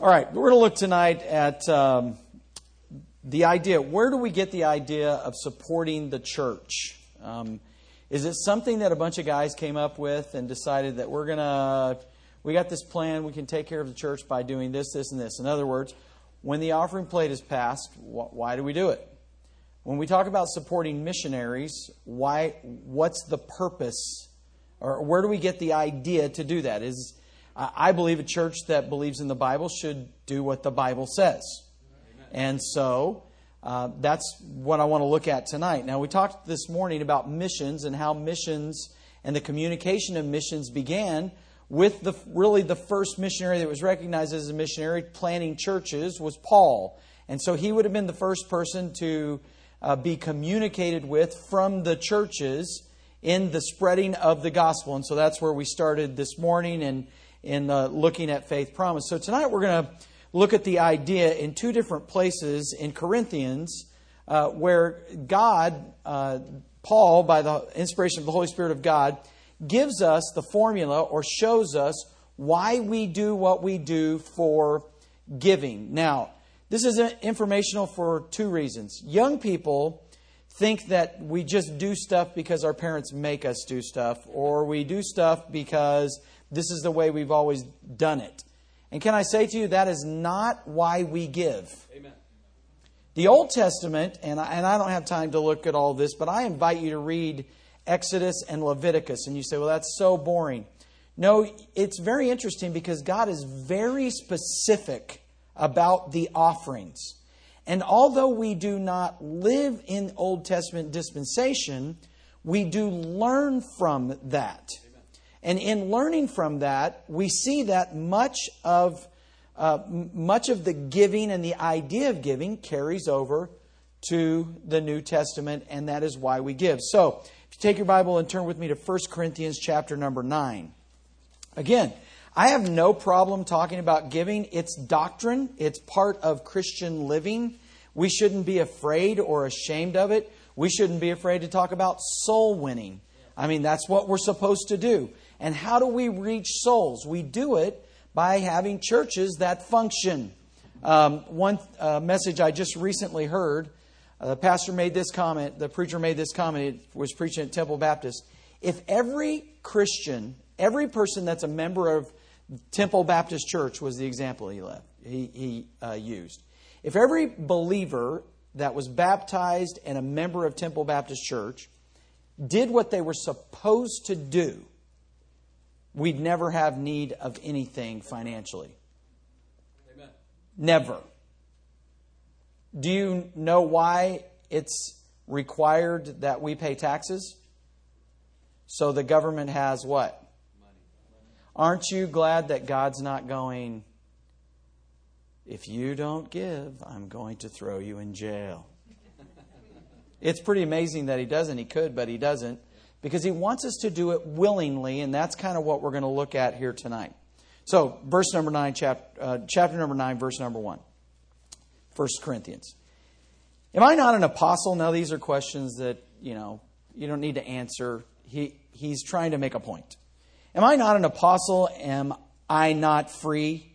All right, we're going to look tonight at um, the idea. Where do we get the idea of supporting the church? Um, is it something that a bunch of guys came up with and decided that we're going to, we got this plan, we can take care of the church by doing this, this, and this? In other words, when the offering plate is passed, wh- why do we do it? When we talk about supporting missionaries, why? What's the purpose, or where do we get the idea to do that? Is I believe a church that believes in the Bible should do what the Bible says. And so uh, that's what I want to look at tonight. Now, we talked this morning about missions and how missions and the communication of missions began with the really the first missionary that was recognized as a missionary planting churches was Paul. And so he would have been the first person to uh, be communicated with from the churches in the spreading of the gospel. And so that's where we started this morning and in uh, looking at faith promise. So tonight we're going to look at the idea in two different places in Corinthians uh, where God, uh, Paul, by the inspiration of the Holy Spirit of God, gives us the formula or shows us why we do what we do for giving. Now, this is informational for two reasons. Young people think that we just do stuff because our parents make us do stuff, or we do stuff because this is the way we've always done it. And can I say to you, that is not why we give. Amen. The Old Testament, and I, and I don't have time to look at all this, but I invite you to read Exodus and Leviticus. And you say, well, that's so boring. No, it's very interesting because God is very specific about the offerings. And although we do not live in Old Testament dispensation, we do learn from that. And in learning from that, we see that much of, uh, much of the giving and the idea of giving carries over to the New Testament, and that is why we give. So, if you take your Bible and turn with me to 1 Corinthians chapter number 9. Again, I have no problem talking about giving. It's doctrine, it's part of Christian living. We shouldn't be afraid or ashamed of it. We shouldn't be afraid to talk about soul winning. I mean, that's what we're supposed to do. And how do we reach souls? We do it by having churches that function. Um, one uh, message I just recently heard, uh, the pastor made this comment, the preacher made this comment, it was preaching at Temple Baptist. If every Christian, every person that's a member of Temple Baptist Church was the example he left, he, he uh, used. If every believer that was baptized and a member of Temple Baptist Church did what they were supposed to do, we'd never have need of anything financially. Amen. Never. Do you know why it's required that we pay taxes? So the government has what? Aren't you glad that God's not going, if you don't give, I'm going to throw you in jail? it's pretty amazing that He doesn't. He could, but He doesn't because he wants us to do it willingly, and that's kind of what we're going to look at here tonight. So, verse number 9, chapter, uh, chapter number 9, verse number 1. 1 Corinthians. Am I not an apostle? Now, these are questions that, you know, you don't need to answer. He, he's trying to make a point. Am I not an apostle? Am I not free?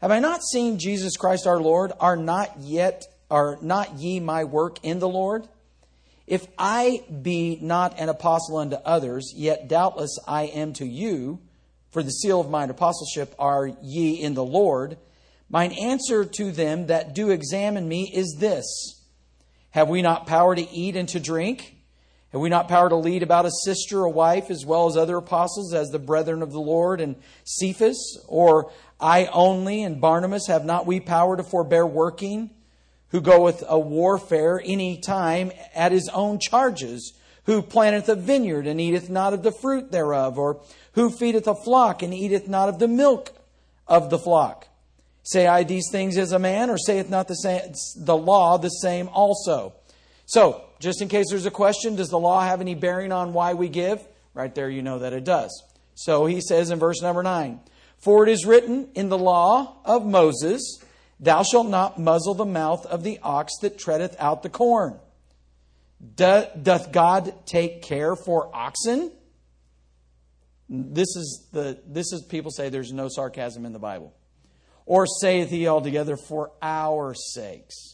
Have I not seen Jesus Christ our Lord? Are not yet, are not ye my work in the Lord? If I be not an apostle unto others, yet doubtless I am to you, for the seal of mine apostleship are ye in the Lord. Mine answer to them that do examine me is this Have we not power to eat and to drink? Have we not power to lead about a sister, a wife, as well as other apostles, as the brethren of the Lord and Cephas? Or I only and Barnabas, have not we power to forbear working? who goeth a warfare any time at his own charges, who planteth a vineyard and eateth not of the fruit thereof, or who feedeth a flock and eateth not of the milk of the flock. Say I these things as a man, or saith not the, same, the law the same also? So, just in case there's a question, does the law have any bearing on why we give? Right there, you know that it does. So he says in verse number 9 For it is written in the law of Moses, Thou shalt not muzzle the mouth of the ox that treadeth out the corn. doth God take care for oxen? This is the this is people say there's no sarcasm in the Bible. Or saith he altogether, For our sakes.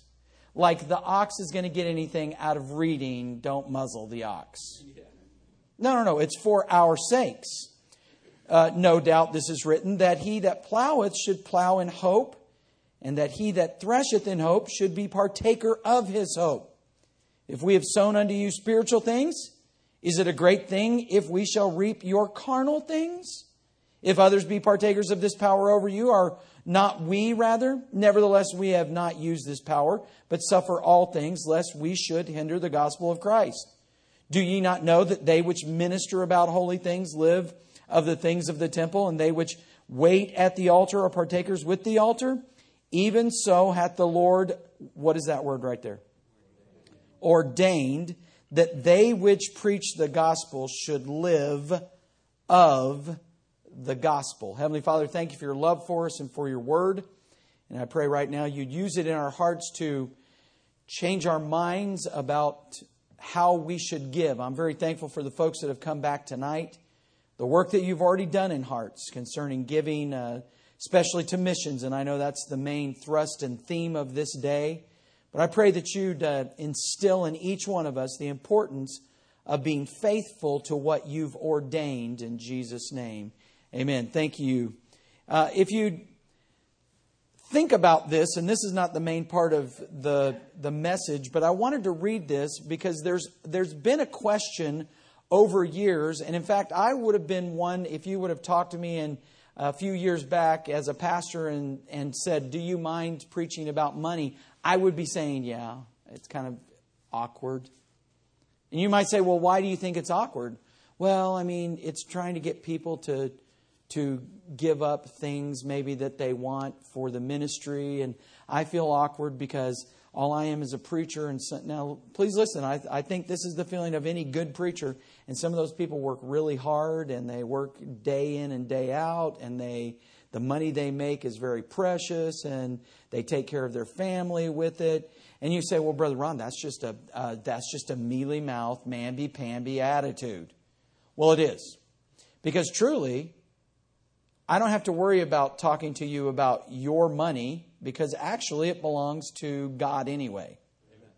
Like the ox is going to get anything out of reading, don't muzzle the ox. No, no, no. It's for our sakes. Uh, no doubt this is written that he that ploweth should plow in hope, and that he that thresheth in hope should be partaker of his hope. If we have sown unto you spiritual things, is it a great thing if we shall reap your carnal things? If others be partakers of this power over you, are not we rather? Nevertheless, we have not used this power, but suffer all things, lest we should hinder the gospel of Christ. Do ye not know that they which minister about holy things live of the things of the temple, and they which wait at the altar are partakers with the altar? Even so hath the Lord, what is that word right there? Ordained that they which preach the gospel should live of the gospel. Heavenly Father, thank you for your love for us and for your word. And I pray right now you'd use it in our hearts to change our minds about how we should give. I'm very thankful for the folks that have come back tonight, the work that you've already done in hearts concerning giving, uh, especially to missions. And I know that's the main thrust and theme of this day. But I pray that you'd uh, instill in each one of us the importance of being faithful to what you've ordained in Jesus' name. Amen. Thank you. Uh, if you think about this, and this is not the main part of the, the message, but I wanted to read this because there's, there's been a question over years. And in fact, I would have been one if you would have talked to me in a few years back as a pastor and, and said, Do you mind preaching about money? I would be saying, yeah, it's kind of awkward. And you might say, well, why do you think it's awkward? Well, I mean, it's trying to get people to to give up things maybe that they want for the ministry, and I feel awkward because all I am is a preacher. And so, now, please listen. I, I think this is the feeling of any good preacher. And some of those people work really hard, and they work day in and day out, and they the money they make is very precious and they take care of their family with it. And you say, well, Brother Ron, that's just a, uh, that's just a mealy mouth, mamby pamby attitude. Well, it is. Because truly, I don't have to worry about talking to you about your money because actually it belongs to God anyway. Amen.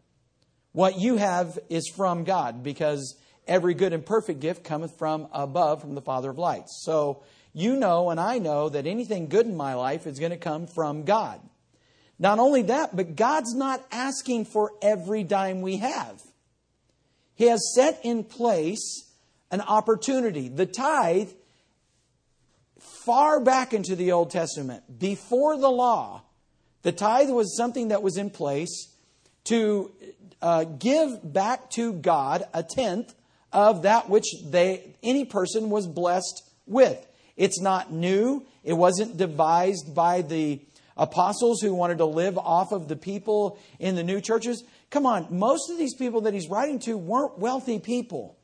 What you have is from God because every good and perfect gift cometh from above, from the Father of lights. So you know and I know that anything good in my life is going to come from God. Not only that, but God's not asking for every dime we have. He has set in place an opportunity. The tithe, far back into the Old Testament, before the law, the tithe was something that was in place to uh, give back to God a tenth of that which they any person was blessed with. It's not new. It wasn't devised by the apostles who wanted to live off of the people in the new churches. Come on, most of these people that he's writing to weren't wealthy people.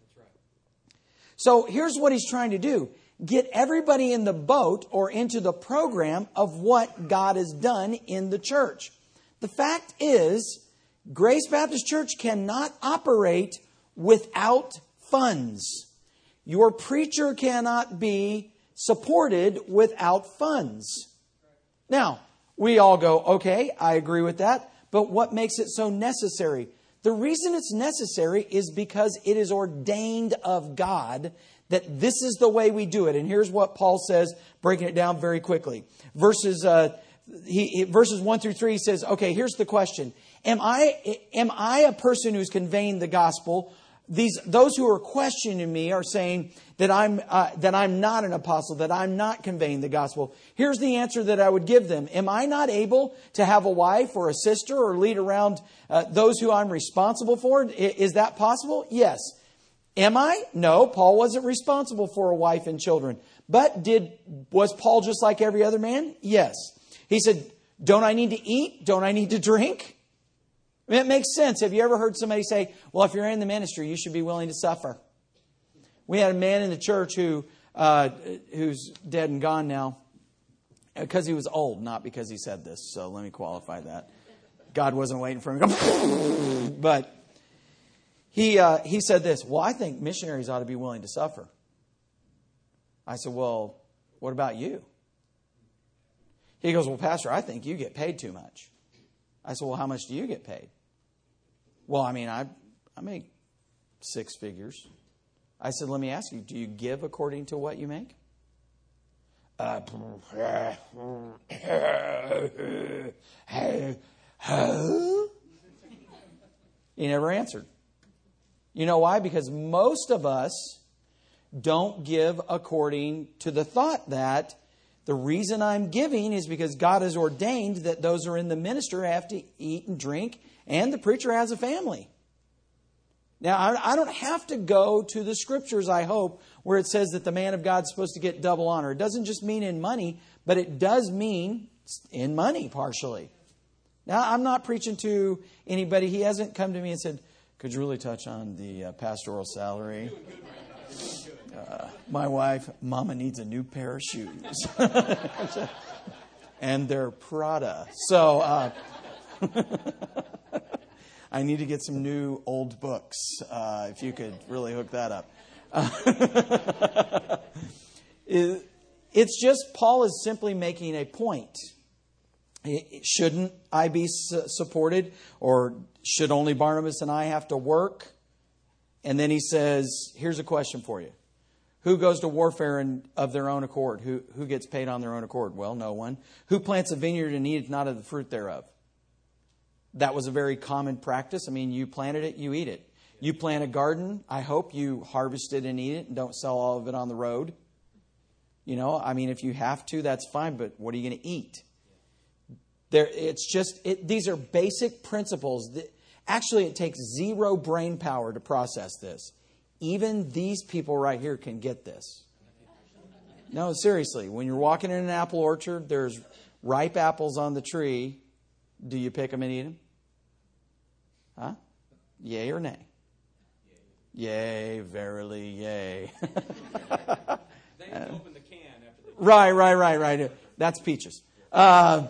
So here's what he's trying to do get everybody in the boat or into the program of what God has done in the church. The fact is, Grace Baptist Church cannot operate without funds. Your preacher cannot be supported without funds. Now, we all go, okay, I agree with that, but what makes it so necessary? The reason it's necessary is because it is ordained of God that this is the way we do it. And here's what Paul says, breaking it down very quickly. Verses, uh, he, verses 1 through 3 says, okay, here's the question. Am I, am I a person who's conveying the gospel these those who are questioning me are saying that I'm uh, that I'm not an apostle, that I'm not conveying the gospel. Here's the answer that I would give them: Am I not able to have a wife or a sister or lead around uh, those who I'm responsible for? Is that possible? Yes. Am I? No. Paul wasn't responsible for a wife and children. But did was Paul just like every other man? Yes. He said, "Don't I need to eat? Don't I need to drink?" I mean, it makes sense. Have you ever heard somebody say, well, if you're in the ministry, you should be willing to suffer? We had a man in the church who uh, who's dead and gone now because he was old, not because he said this. So let me qualify that. God wasn't waiting for him but he, uh, he said this Well, I think missionaries ought to be willing to suffer. I said, Well, what about you? He goes, Well, Pastor, I think you get paid too much. I said, Well, how much do you get paid? Well, I mean, I, I make six figures. I said, Let me ask you, do you give according to what you make? Uh, he never answered. You know why? Because most of us don't give according to the thought that the reason I'm giving is because God has ordained that those who are in the minister have to eat and drink, and the preacher has a family. Now, I don't have to go to the scriptures, I hope, where it says that the man of God is supposed to get double honor. It doesn't just mean in money, but it does mean in money partially. Now, I'm not preaching to anybody. He hasn't come to me and said, Could you really touch on the uh, pastoral salary? Uh, my wife, Mama needs a new pair of shoes. and they're Prada. So, uh, I need to get some new old books, uh, if you could really hook that up. it's just, Paul is simply making a point. Shouldn't I be supported? Or should only Barnabas and I have to work? And then he says, Here's a question for you. Who goes to warfare of their own accord? Who, who gets paid on their own accord? Well, no one. Who plants a vineyard and eateth not of the fruit thereof? That was a very common practice. I mean, you planted it, you eat it. You plant a garden, I hope you harvest it and eat it and don't sell all of it on the road. You know, I mean, if you have to, that's fine, but what are you going to eat? There, it's just it, these are basic principles. That, actually, it takes zero brain power to process this. Even these people right here can get this. No, seriously. When you're walking in an apple orchard, there's ripe apples on the tree. Do you pick them and eat them? Huh? Yay or nay? Yay, verily, yay. right, right, right, right. That's peaches. Uh,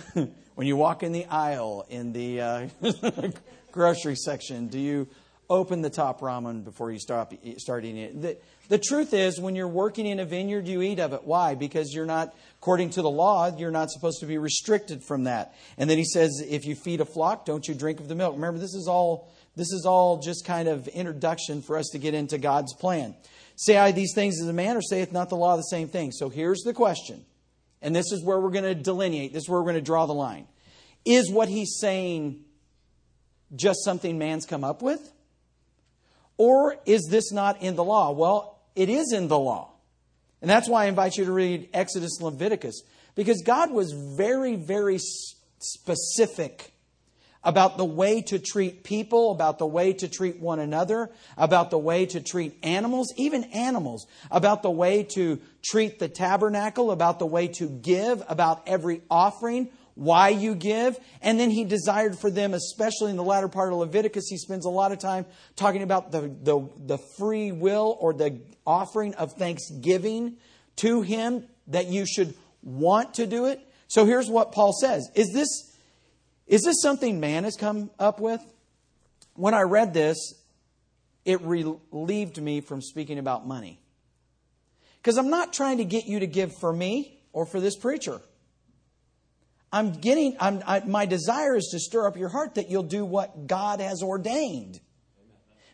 when you walk in the aisle in the uh, grocery section, do you open the top ramen before you start, start eating it? The, the truth is, when you're working in a vineyard, you eat of it. Why? Because you're not, according to the law, you're not supposed to be restricted from that. And then he says, if you feed a flock, don't you drink of the milk. Remember, this is all this is all just kind of introduction for us to get into God's plan. Say I these things as a man, or saith not the law the same thing? So here's the question. And this is where we're going to delineate, this is where we're going to draw the line. Is what he's saying just something man's come up with? Or is this not in the law? Well, it is in the law. And that's why I invite you to read Exodus Leviticus, because God was very, very specific about the way to treat people, about the way to treat one another, about the way to treat animals, even animals, about the way to treat the tabernacle, about the way to give, about every offering, why you give. And then he desired for them, especially in the latter part of Leviticus, he spends a lot of time talking about the, the, the free will or the offering of thanksgiving to him that you should want to do it. So here's what Paul says. Is this is this something man has come up with? When I read this, it relieved me from speaking about money. Because I'm not trying to get you to give for me or for this preacher. I'm getting, I'm, I, my desire is to stir up your heart that you'll do what God has ordained.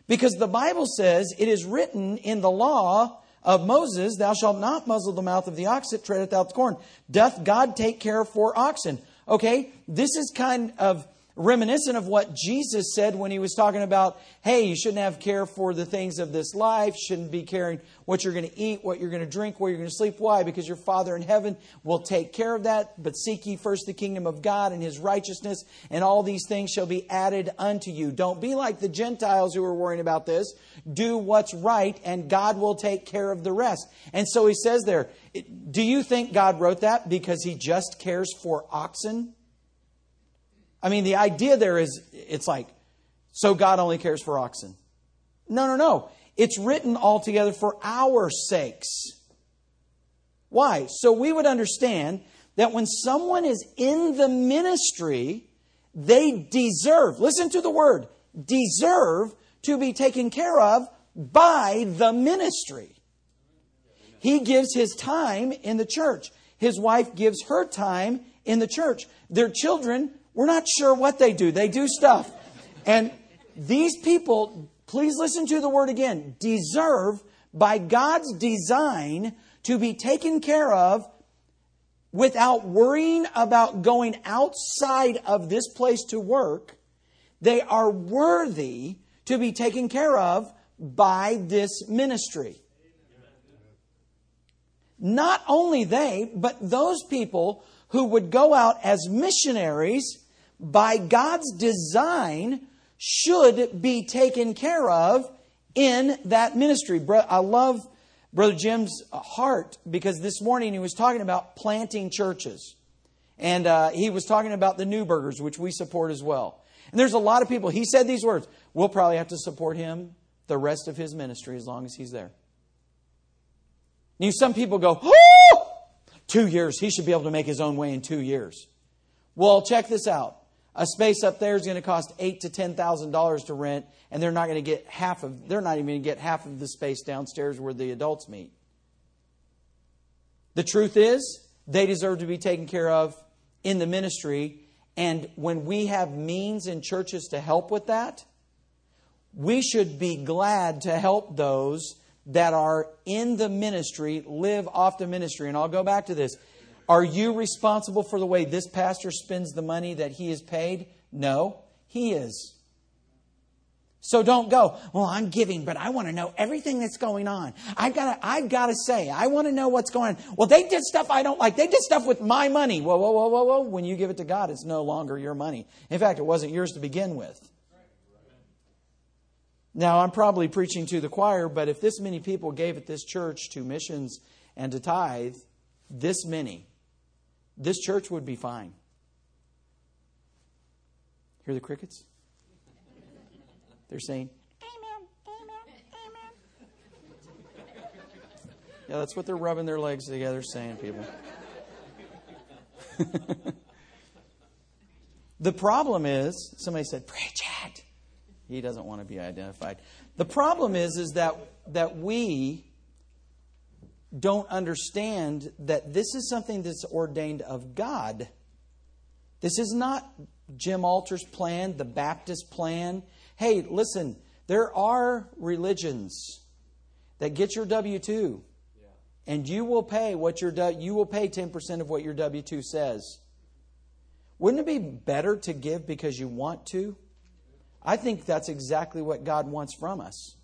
Because the Bible says it is written in the law of Moses, Thou shalt not muzzle the mouth of the ox that treadeth out the corn. Doth God take care for oxen? Okay, this is kind of reminiscent of what Jesus said when he was talking about, hey, you shouldn't have care for the things of this life, shouldn't be caring what you're going to eat, what you're going to drink, where you're going to sleep. Why? Because your Father in heaven will take care of that. But seek ye first the kingdom of God and his righteousness, and all these things shall be added unto you. Don't be like the Gentiles who are worrying about this. Do what's right, and God will take care of the rest. And so he says there, do you think God wrote that because he just cares for oxen? I mean, the idea there is it's like, so God only cares for oxen. No, no, no. It's written altogether for our sakes. Why? So we would understand that when someone is in the ministry, they deserve, listen to the word, deserve to be taken care of by the ministry. He gives his time in the church. His wife gives her time in the church. Their children, we're not sure what they do. They do stuff. And these people, please listen to the word again, deserve by God's design to be taken care of without worrying about going outside of this place to work. They are worthy to be taken care of by this ministry. Not only they, but those people who would go out as missionaries by God's design should be taken care of in that ministry. I love Brother Jim's heart because this morning he was talking about planting churches. And uh, he was talking about the Newbergers, which we support as well. And there's a lot of people, he said these words we'll probably have to support him the rest of his ministry as long as he's there. You some people go, oh, two years. He should be able to make his own way in two years. Well, check this out. A space up there is going to cost eight to ten thousand dollars to rent, and they're not going to get half of. They're not even going to get half of the space downstairs where the adults meet. The truth is, they deserve to be taken care of in the ministry, and when we have means in churches to help with that, we should be glad to help those that are in the ministry live off the ministry. And I'll go back to this. Are you responsible for the way this pastor spends the money that he is paid? No, he is. So don't go, well, I'm giving, but I want to know everything that's going on. I've got to, I've got to say, I want to know what's going on. Well, they did stuff I don't like. They did stuff with my money. Whoa, whoa, whoa, whoa, whoa. When you give it to God, it's no longer your money. In fact, it wasn't yours to begin with. Now, I'm probably preaching to the choir, but if this many people gave at this church to missions and to tithe, this many, this church would be fine. Hear the crickets? They're saying, Amen, Amen, Amen. Yeah, that's what they're rubbing their legs together saying, people. the problem is, somebody said, Preach it. He doesn't want to be identified. The problem is, is that, that we don't understand that this is something that's ordained of God. This is not Jim Alter's plan, the Baptist plan. Hey, listen, there are religions that get your W 2, and you will pay what your you will pay 10% of what your W 2 says. Wouldn't it be better to give because you want to? I think that's exactly what God wants from us.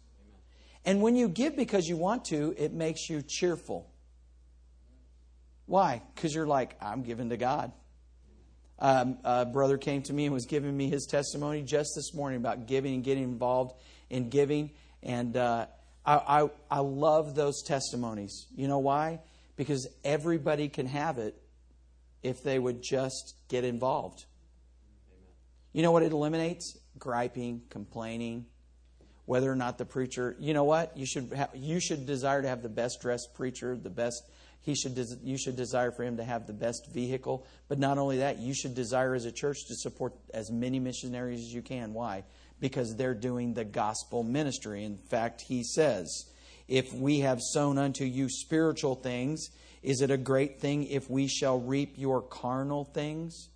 And when you give because you want to, it makes you cheerful. Why? Because you're like, I'm giving to God. Um, a brother came to me and was giving me his testimony just this morning about giving and getting involved in giving. And uh, I, I, I love those testimonies. You know why? Because everybody can have it if they would just get involved. You know what it eliminates? griping, complaining, whether or not the preacher, you know what? You should you should desire to have the best dressed preacher, the best he should you should desire for him to have the best vehicle, but not only that, you should desire as a church to support as many missionaries as you can. Why? Because they're doing the gospel ministry. In fact, he says, if we have sown unto you spiritual things, is it a great thing if we shall reap your carnal things?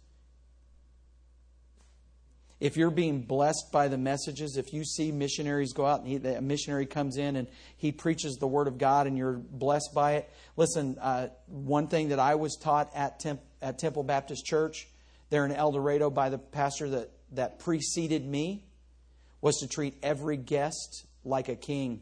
If you're being blessed by the messages, if you see missionaries go out and he, a missionary comes in and he preaches the Word of God and you're blessed by it, listen, uh, one thing that I was taught at, Temp, at Temple Baptist Church there in El Dorado by the pastor that, that preceded me was to treat every guest like a king.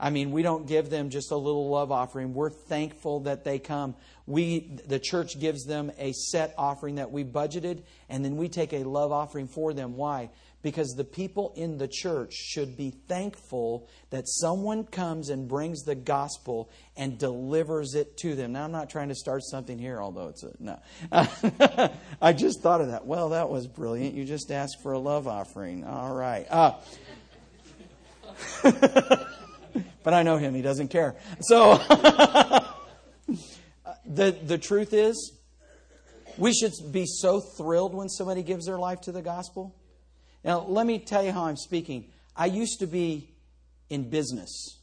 I mean, we don't give them just a little love offering. We're thankful that they come. We, the church gives them a set offering that we budgeted, and then we take a love offering for them. Why? Because the people in the church should be thankful that someone comes and brings the gospel and delivers it to them. Now, I'm not trying to start something here, although it's a no. I just thought of that. Well, that was brilliant. You just asked for a love offering. All right. Uh, but I know him, he doesn't care. So, uh, the, the truth is, we should be so thrilled when somebody gives their life to the gospel. Now, let me tell you how I'm speaking. I used to be in business.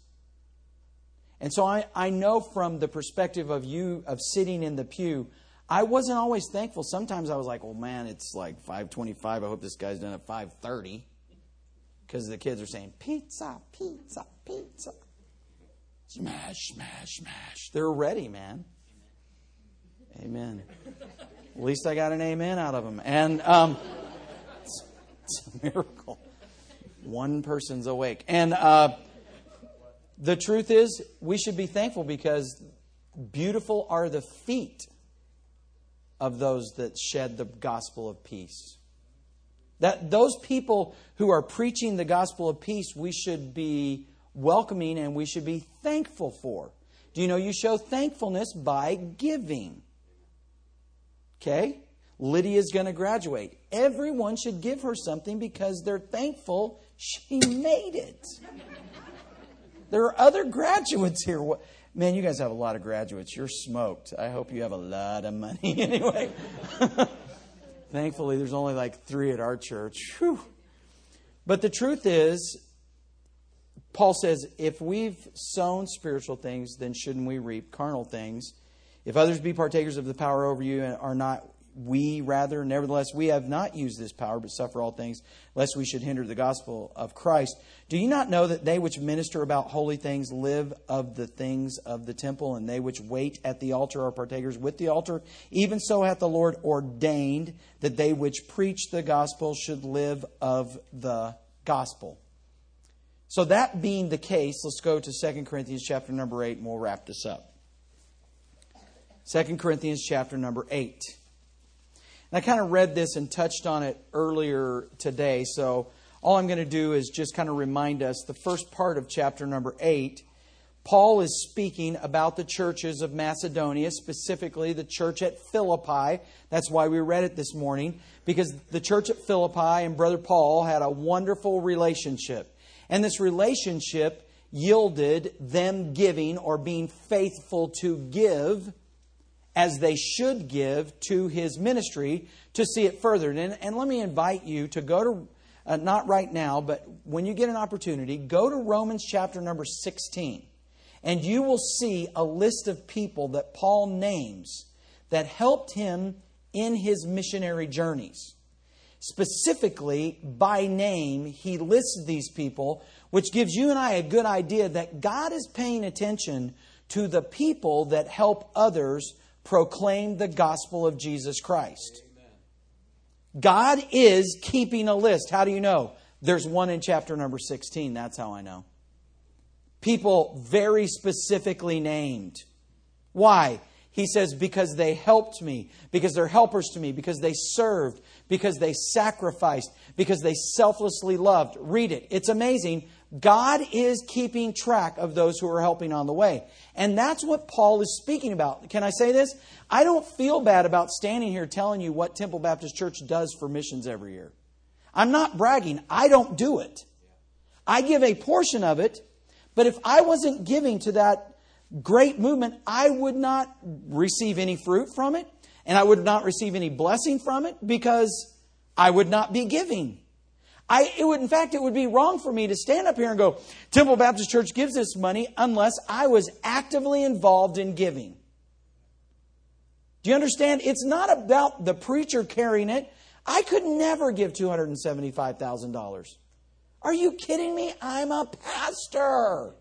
And so I, I know from the perspective of you, of sitting in the pew, I wasn't always thankful. Sometimes I was like, well, man, it's like 525. I hope this guy's done at 530. Because the kids are saying, pizza, pizza, pizza. Smash, smash, smash. They're ready, man. Amen. At least I got an amen out of them. And um, it's, it's, a miracle. One person's awake. And uh, the truth is, we should be thankful because beautiful are the feet of those that shed the gospel of peace. That those people who are preaching the gospel of peace, we should be welcoming and we should be thankful for. Do you know you show thankfulness by giving? Okay? Lydia's going to graduate. Everyone should give her something because they're thankful she made it. There are other graduates here. Man, you guys have a lot of graduates. You're smoked. I hope you have a lot of money anyway. Thankfully, there's only like three at our church. Whew. But the truth is, Paul says, if we've sown spiritual things, then shouldn't we reap carnal things? If others be partakers of the power over you and are not we rather, nevertheless, we have not used this power, but suffer all things, lest we should hinder the gospel of Christ. Do you not know that they which minister about holy things live of the things of the temple, and they which wait at the altar are partakers with the altar? Even so hath the Lord ordained that they which preach the gospel should live of the gospel. So that being the case, let's go to 2 Corinthians chapter number 8, and we'll wrap this up. 2 Corinthians chapter number 8. And I kind of read this and touched on it earlier today, so all I'm going to do is just kind of remind us the first part of chapter number 8. Paul is speaking about the churches of Macedonia, specifically the church at Philippi. That's why we read it this morning, because the church at Philippi and Brother Paul had a wonderful relationship. And this relationship yielded them giving or being faithful to give as they should give to his ministry to see it furthered. And, and let me invite you to go to, uh, not right now, but when you get an opportunity, go to Romans chapter number 16. And you will see a list of people that Paul names that helped him in his missionary journeys. Specifically, by name, he lists these people, which gives you and I a good idea that God is paying attention to the people that help others proclaim the gospel of Jesus Christ. God is keeping a list. How do you know? There's one in chapter number 16. That's how I know. People very specifically named. Why? He says, because they helped me, because they're helpers to me, because they served, because they sacrificed, because they selflessly loved. Read it. It's amazing. God is keeping track of those who are helping on the way. And that's what Paul is speaking about. Can I say this? I don't feel bad about standing here telling you what Temple Baptist Church does for missions every year. I'm not bragging. I don't do it. I give a portion of it, but if I wasn't giving to that great movement, I would not receive any fruit from it, and I would not receive any blessing from it because I would not be giving. I, it would, in fact, it would be wrong for me to stand up here and go, Temple Baptist Church gives this money unless I was actively involved in giving. Do you understand? It's not about the preacher carrying it. I could never give $275,000. Are you kidding me? I'm a pastor.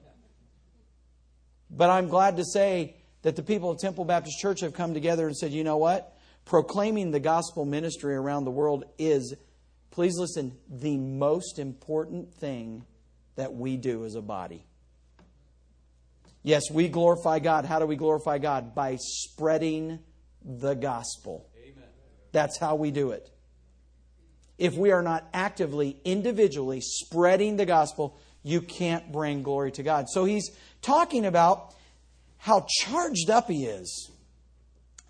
But I'm glad to say that the people of Temple Baptist Church have come together and said, you know what? Proclaiming the gospel ministry around the world is Please listen, the most important thing that we do as a body. Yes, we glorify God. How do we glorify God? By spreading the gospel. Amen. That's how we do it. If we are not actively, individually spreading the gospel, you can't bring glory to God. So he's talking about how charged up he is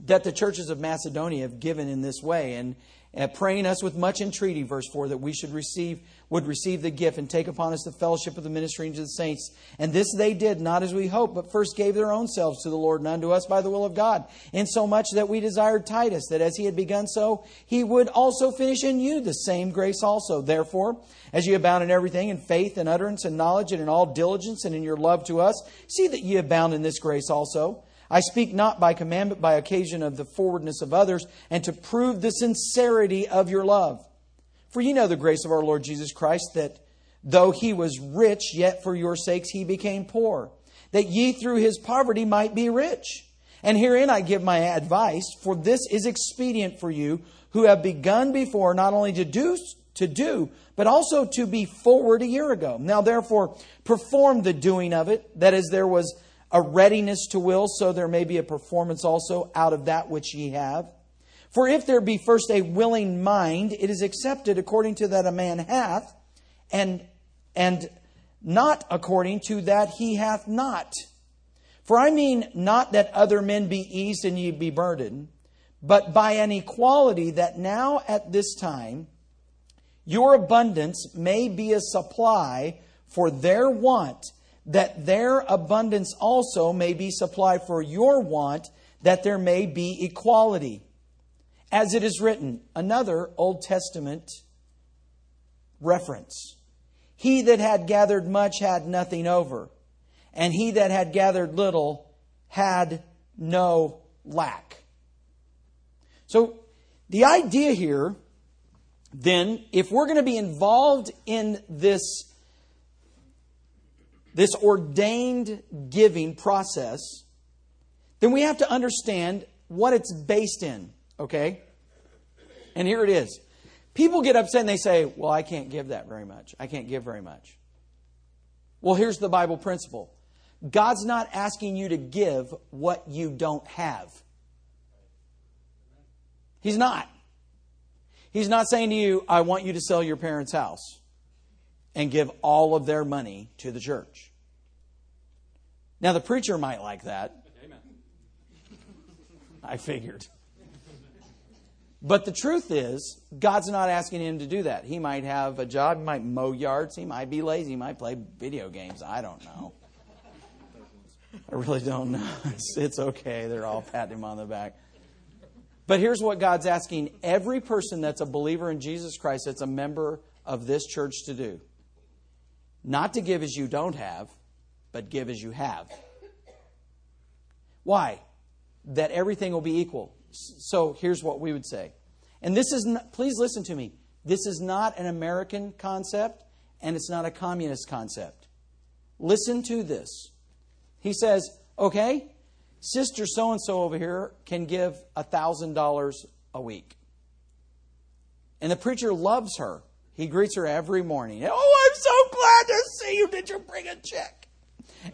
that the churches of Macedonia have given in this way, and, and praying us with much entreaty, verse 4, that we should receive, would receive the gift and take upon us the fellowship of the ministry to the saints. And this they did, not as we hoped, but first gave their own selves to the Lord and unto us by the will of God, insomuch that we desired Titus, that as he had begun so, he would also finish in you the same grace also. Therefore, as you abound in everything, in faith and utterance and knowledge, and in all diligence and in your love to us, see that ye abound in this grace also. I speak not by commandment, by occasion of the forwardness of others, and to prove the sincerity of your love. For you know the grace of our Lord Jesus Christ, that though he was rich, yet for your sakes he became poor, that ye through his poverty might be rich. And herein I give my advice, for this is expedient for you, who have begun before not only to do, to do, but also to be forward a year ago. Now therefore perform the doing of it, that is there was a readiness to will, so there may be a performance also out of that which ye have. For if there be first a willing mind, it is accepted according to that a man hath, and, and not according to that he hath not. For I mean not that other men be eased and ye be burdened, but by an equality that now at this time your abundance may be a supply for their want that their abundance also may be supplied for your want, that there may be equality. As it is written, another Old Testament reference. He that had gathered much had nothing over, and he that had gathered little had no lack. So, the idea here, then, if we're going to be involved in this this ordained giving process, then we have to understand what it's based in, okay? And here it is. People get upset and they say, Well, I can't give that very much. I can't give very much. Well, here's the Bible principle God's not asking you to give what you don't have. He's not. He's not saying to you, I want you to sell your parents' house and give all of their money to the church. Now, the preacher might like that. I figured. But the truth is, God's not asking him to do that. He might have a job, he might mow yards, he might be lazy, he might play video games. I don't know. I really don't know. It's, it's okay. They're all patting him on the back. But here's what God's asking every person that's a believer in Jesus Christ, that's a member of this church, to do. Not to give as you don't have, but give as you have. Why? That everything will be equal. So here's what we would say. And this is, not, please listen to me. This is not an American concept, and it's not a communist concept. Listen to this. He says, okay, sister so and so over here can give $1,000 a week. And the preacher loves her. He greets her every morning. Oh, I'm so glad to see you. Did you bring a check?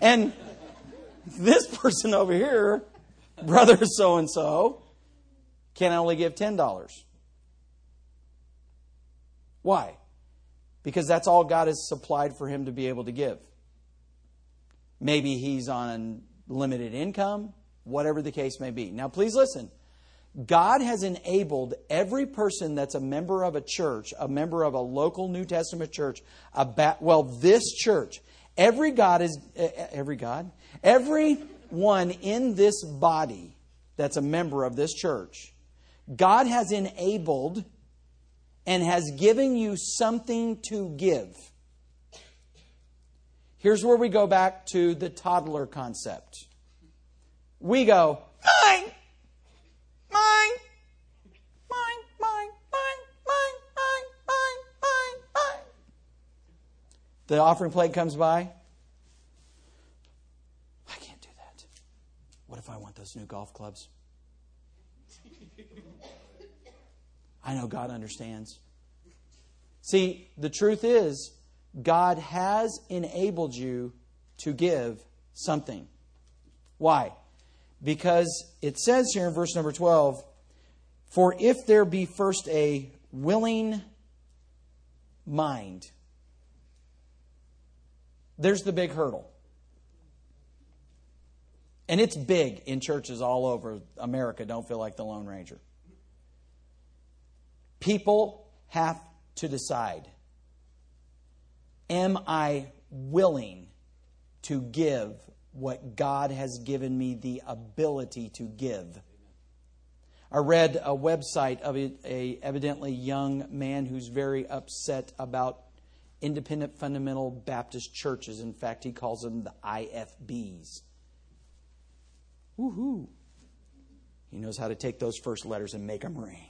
And this person over here, brother so and so, can only give $10. Why? Because that's all God has supplied for him to be able to give. Maybe he's on limited income, whatever the case may be. Now, please listen. God has enabled every person that's a member of a church, a member of a local New Testament church, about, well, this church, every God is, every God, every one in this body that's a member of this church, God has enabled and has given you something to give. Here's where we go back to the toddler concept. We go, mine, The offering plate comes by. I can't do that. What if I want those new golf clubs? I know God understands. See, the truth is, God has enabled you to give something. Why? Because it says here in verse number 12, For if there be first a willing mind, there's the big hurdle. And it's big in churches all over America, don't feel like the Lone Ranger. People have to decide Am I willing to give what God has given me the ability to give? I read a website of a, a evidently young man who's very upset about independent fundamental Baptist churches. In fact, he calls them the IFBs. Woohoo! He knows how to take those first letters and make them ring.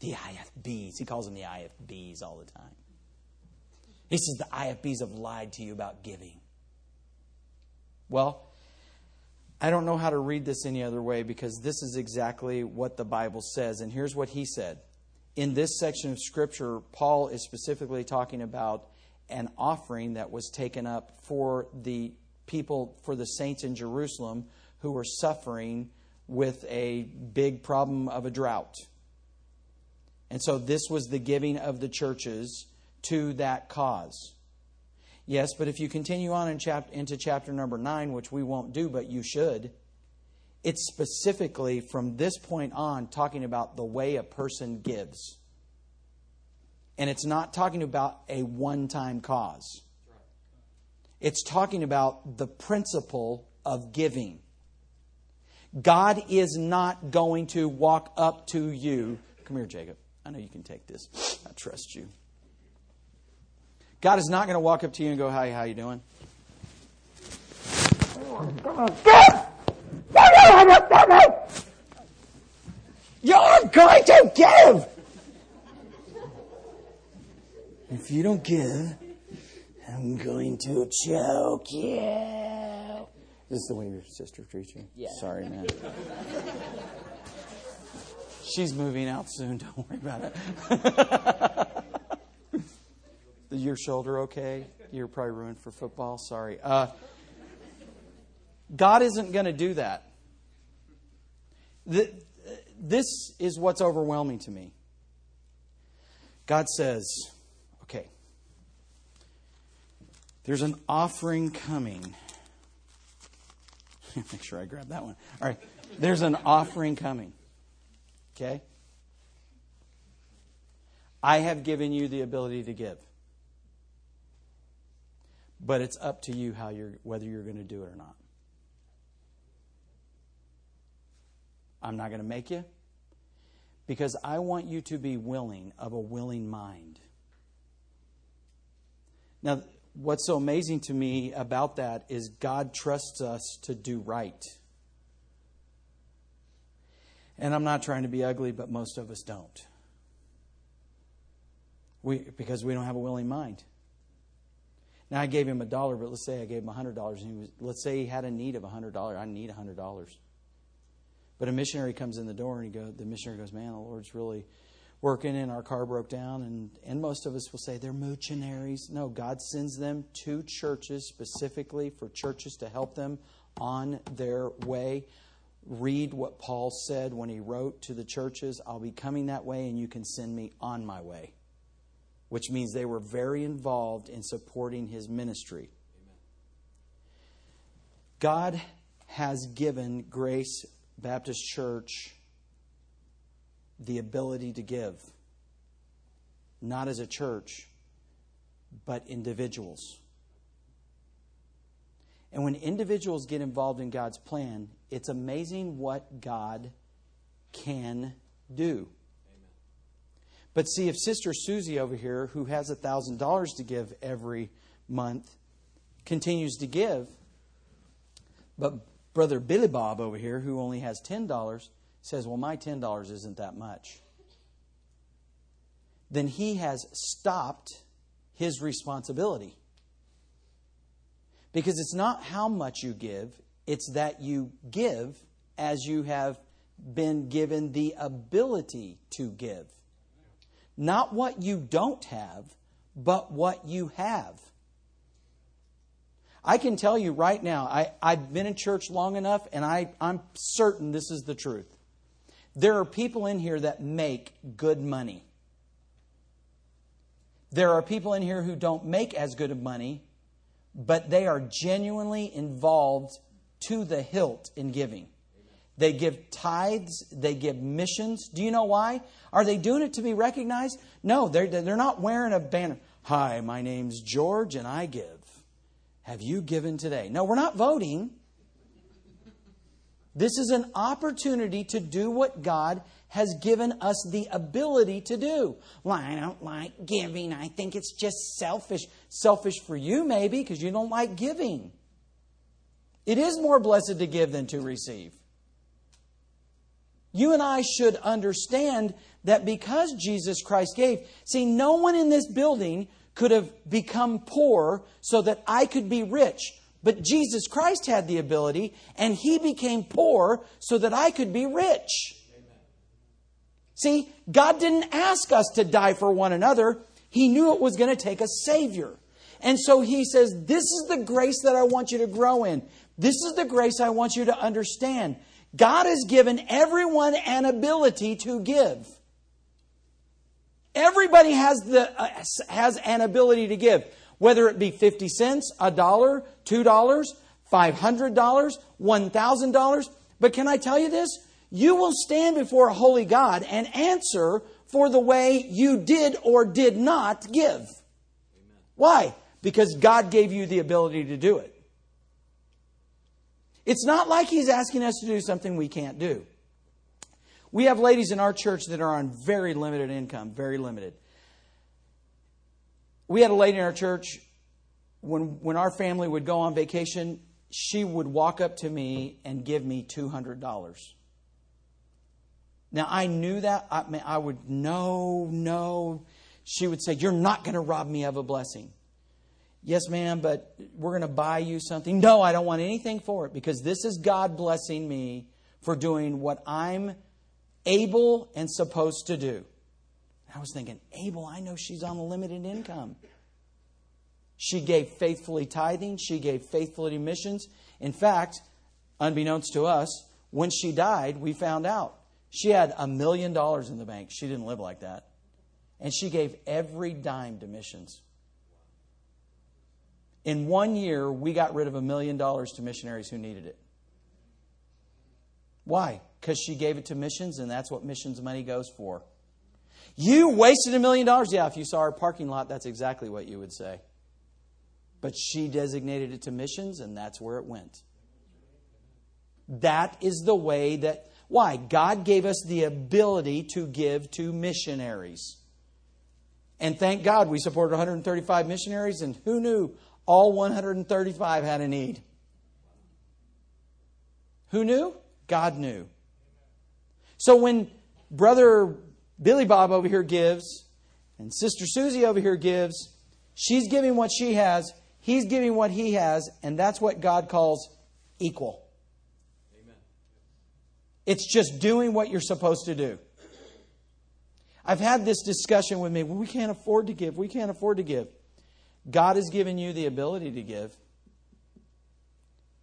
The IFBs. He calls them the IFBs all the time. He says the IFBs have lied to you about giving. Well, I don't know how to read this any other way because this is exactly what the Bible says. And here's what he said. In this section of Scripture, Paul is specifically talking about an offering that was taken up for the people, for the saints in Jerusalem who were suffering with a big problem of a drought. And so this was the giving of the churches to that cause. Yes, but if you continue on in chap- into chapter number 9, which we won't do, but you should, it's specifically from this point on talking about the way a person gives. And it's not talking about a one time cause, it's talking about the principle of giving. God is not going to walk up to you. Come here, Jacob. I know you can take this. I trust you. God is not going to walk up to you and go, "Hi, how you doing?" You're going to give. If you don't give, I'm going to choke you. This is the way your sister treats you. Yeah. Sorry, man. She's moving out soon. Don't worry about it. Your shoulder okay? You're probably ruined for football. Sorry. Uh, God isn't going to do that. This is what's overwhelming to me. God says, okay, there's an offering coming. Make sure I grab that one. All right, there's an offering coming. Okay? I have given you the ability to give. But it's up to you how you're, whether you're going to do it or not. I'm not going to make you because I want you to be willing of a willing mind. Now, what's so amazing to me about that is God trusts us to do right. And I'm not trying to be ugly, but most of us don't. We, because we don't have a willing mind. Now I gave him a dollar, but let's say I gave him a hundred dollars, and he was, let's say he had a need of a hundred dollars. I need a hundred dollars. But a missionary comes in the door, and he go, the missionary goes, "Man, the Lord's really working, and our car broke down." And and most of us will say they're missionaries. No, God sends them to churches specifically for churches to help them on their way. Read what Paul said when he wrote to the churches, "I'll be coming that way, and you can send me on my way." which means they were very involved in supporting his ministry. Amen. God has given Grace Baptist Church the ability to give, not as a church, but individuals. And when individuals get involved in God's plan, it's amazing what God can do. But see, if Sister Susie over here, who has a $1,000 to give every month, continues to give, but Brother Billy Bob over here, who only has $10, says, Well, my $10 isn't that much, then he has stopped his responsibility. Because it's not how much you give, it's that you give as you have been given the ability to give. Not what you don't have, but what you have. I can tell you right now, I, I've been in church long enough, and I, I'm certain this is the truth. There are people in here that make good money. There are people in here who don't make as good of money, but they are genuinely involved to the hilt in giving. They give tithes, they give missions. Do you know why? Are they doing it to be recognized? No, they're, they're not wearing a banner. Hi, my name's George and I give. Have you given today? No, we're not voting. This is an opportunity to do what God has given us the ability to do. Well, I don't like giving. I think it's just selfish. Selfish for you, maybe, because you don't like giving. It is more blessed to give than to receive. You and I should understand that because Jesus Christ gave, see, no one in this building could have become poor so that I could be rich. But Jesus Christ had the ability, and he became poor so that I could be rich. Amen. See, God didn't ask us to die for one another. He knew it was going to take a Savior. And so he says, This is the grace that I want you to grow in. This is the grace I want you to understand. God has given everyone an ability to give. Everybody has, the, uh, has an ability to give whether it be 50 cents, a dollar, $2, $500, $1,000. But can I tell you this? You will stand before a holy God and answer for the way you did or did not give. Amen. Why? Because God gave you the ability to do it. It's not like He's asking us to do something we can't do. We have ladies in our church that are on very limited income, very limited. We had a lady in our church when when our family would go on vacation she would walk up to me and give me $200 now i knew that. I, mean, I would no no she would say you're not going to rob me of a blessing. Yes ma'am but we're going to buy you something. No i don't want anything for it because this is god blessing me for doing what i'm able and supposed to do I was thinking, Abel, I know she's on a limited income. She gave faithfully tithing, she gave faithfully missions. In fact, unbeknownst to us, when she died, we found out she had a million dollars in the bank. She didn't live like that. And she gave every dime to missions. In one year, we got rid of a million dollars to missionaries who needed it. Why? Because she gave it to missions, and that's what missions money goes for. You wasted a million dollars. Yeah, if you saw our parking lot, that's exactly what you would say. But she designated it to missions, and that's where it went. That is the way that. Why? God gave us the ability to give to missionaries. And thank God we supported 135 missionaries, and who knew all 135 had a need? Who knew? God knew. So when Brother Billy Bob over here gives, and Sister Susie over here gives. She's giving what she has, he's giving what he has, and that's what God calls equal. Amen. It's just doing what you're supposed to do. I've had this discussion with me. Well, we can't afford to give. We can't afford to give. God has given you the ability to give.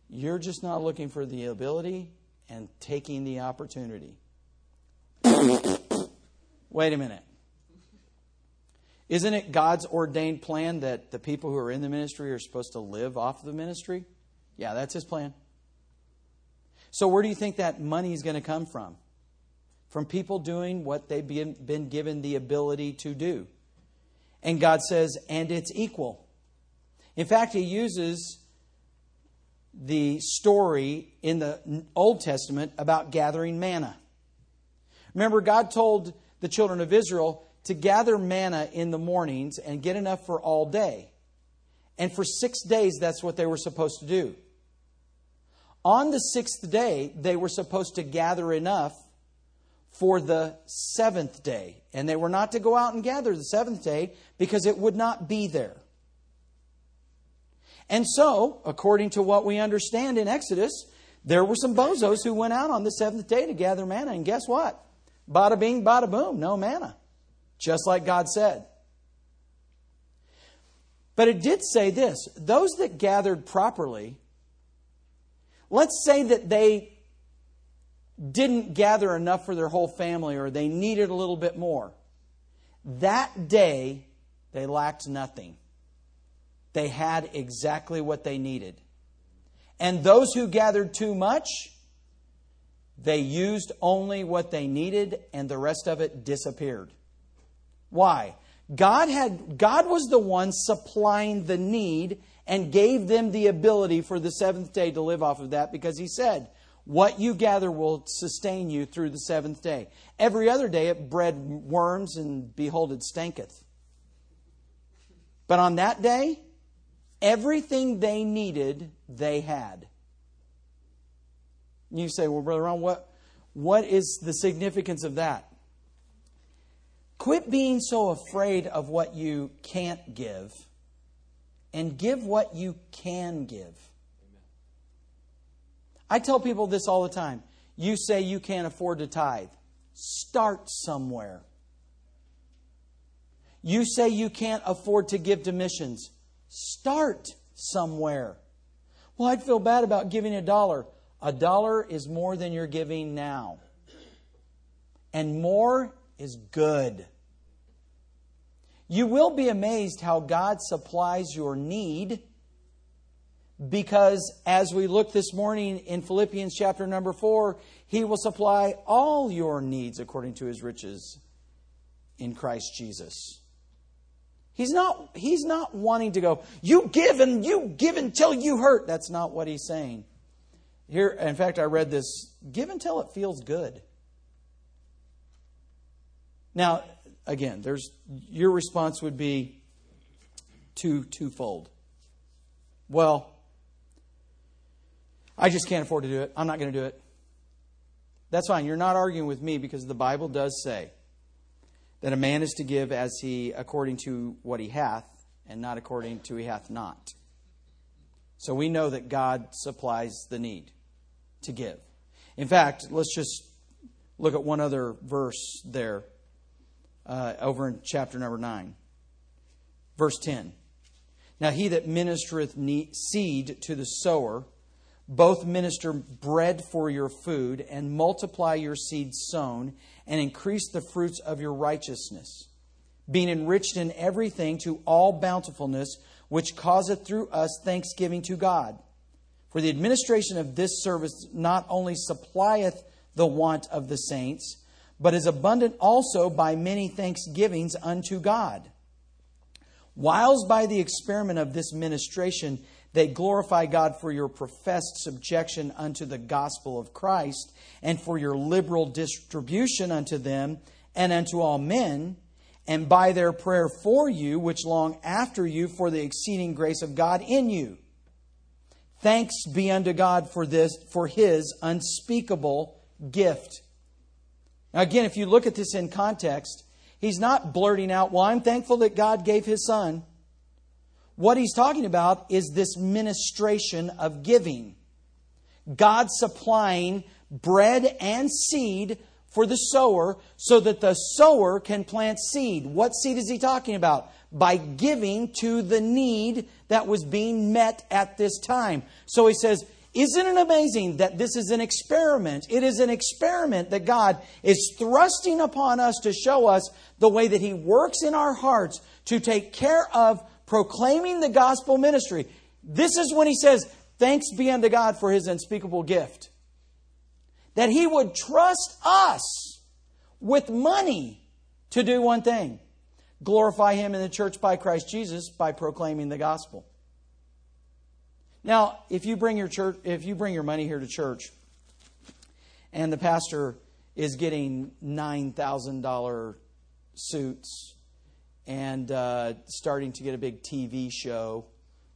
You're just not looking for the ability and taking the opportunity. Wait a minute. Isn't it God's ordained plan that the people who are in the ministry are supposed to live off of the ministry? Yeah, that's His plan. So, where do you think that money is going to come from? From people doing what they've been given the ability to do. And God says, and it's equal. In fact, He uses the story in the Old Testament about gathering manna. Remember, God told the children of Israel to gather manna in the mornings and get enough for all day. And for six days, that's what they were supposed to do. On the sixth day, they were supposed to gather enough for the seventh day. And they were not to go out and gather the seventh day because it would not be there. And so, according to what we understand in Exodus, there were some bozos who went out on the seventh day to gather manna. And guess what? Bada bing, bada boom, no manna. Just like God said. But it did say this those that gathered properly, let's say that they didn't gather enough for their whole family or they needed a little bit more. That day, they lacked nothing. They had exactly what they needed. And those who gathered too much, they used only what they needed and the rest of it disappeared. Why? God had God was the one supplying the need and gave them the ability for the seventh day to live off of that because he said, What you gather will sustain you through the seventh day. Every other day it bred worms, and behold, it stinketh. But on that day, everything they needed, they had. You say, Well, Brother Ron, what, what is the significance of that? Quit being so afraid of what you can't give and give what you can give. I tell people this all the time. You say you can't afford to tithe. Start somewhere. You say you can't afford to give to missions. Start somewhere. Well, I'd feel bad about giving a dollar. A dollar is more than you're giving now. And more is good. You will be amazed how God supplies your need because as we look this morning in Philippians chapter number 4, he will supply all your needs according to his riches in Christ Jesus. He's not, he's not wanting to go, you give and you give until you hurt. That's not what he's saying. Here, in fact, I read this give until it feels good. Now, again, there's your response would be two twofold. Well, I just can't afford to do it. I'm not going to do it. That's fine. You're not arguing with me because the Bible does say that a man is to give as he according to what he hath, and not according to he hath not. So we know that God supplies the need to give. In fact, let's just look at one other verse there uh, over in chapter number 9. Verse 10. Now he that ministereth seed to the sower, both minister bread for your food, and multiply your seed sown, and increase the fruits of your righteousness, being enriched in everything to all bountifulness, which causeth through us thanksgiving to God. For the administration of this service not only supplieth the want of the saints, but is abundant also by many thanksgivings unto God. Whiles by the experiment of this ministration they glorify God for your professed subjection unto the gospel of Christ, and for your liberal distribution unto them and unto all men, and by their prayer for you, which long after you for the exceeding grace of God in you. Thanks be unto God for this, for his unspeakable gift now, again, if you look at this in context, he's not blurting out, Well, I'm thankful that God gave his son. What he's talking about is this ministration of giving. God supplying bread and seed for the sower so that the sower can plant seed. What seed is he talking about? By giving to the need that was being met at this time. So he says, isn't it amazing that this is an experiment? It is an experiment that God is thrusting upon us to show us the way that He works in our hearts to take care of proclaiming the gospel ministry. This is when He says, Thanks be unto God for His unspeakable gift. That He would trust us with money to do one thing glorify Him in the church by Christ Jesus by proclaiming the gospel. Now, if you bring your church, if you bring your money here to church, and the pastor is getting nine thousand dollar suits and uh, starting to get a big TV show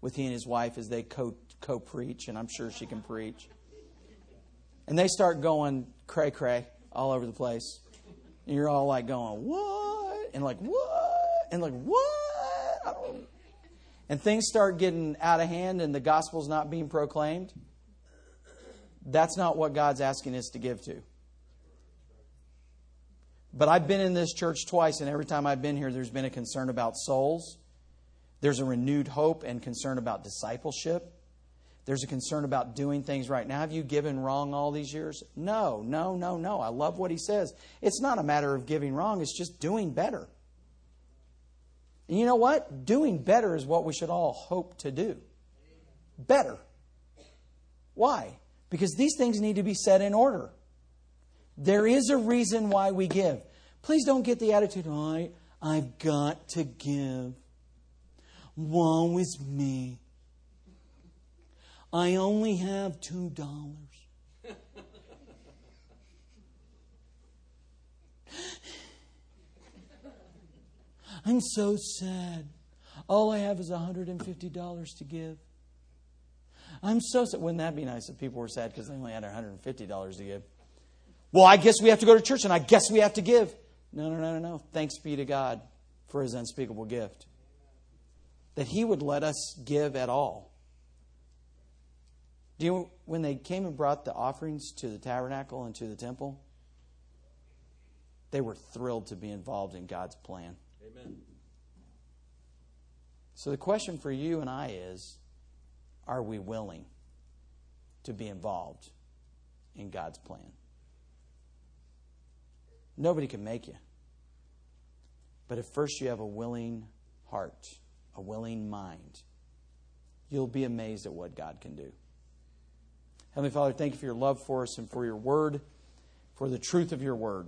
with he and his wife as they co co preach, and I'm sure she can preach. And they start going cray cray all over the place, and you're all like going what and like what and like what and things start getting out of hand and the gospel's not being proclaimed, that's not what God's asking us to give to. But I've been in this church twice, and every time I've been here, there's been a concern about souls. There's a renewed hope and concern about discipleship. There's a concern about doing things right. Now, have you given wrong all these years? No, no, no, no. I love what he says. It's not a matter of giving wrong, it's just doing better. And you know what? Doing better is what we should all hope to do. Better. Why? Because these things need to be set in order. There is a reason why we give. Please don't get the attitude, oh, I, I've got to give. Woe is me. I only have two dollars. I'm so sad. All I have is $150 to give. I'm so sad. Wouldn't that be nice if people were sad because they only had $150 to give? Well, I guess we have to go to church and I guess we have to give. No, no, no, no, no. Thanks be to God for his unspeakable gift. That he would let us give at all. Do you when they came and brought the offerings to the tabernacle and to the temple? They were thrilled to be involved in God's plan. Amen. So the question for you and I is are we willing to be involved in God's plan? Nobody can make you. But if first you have a willing heart, a willing mind, you'll be amazed at what God can do. Heavenly Father, thank you for your love for us and for your word, for the truth of your word.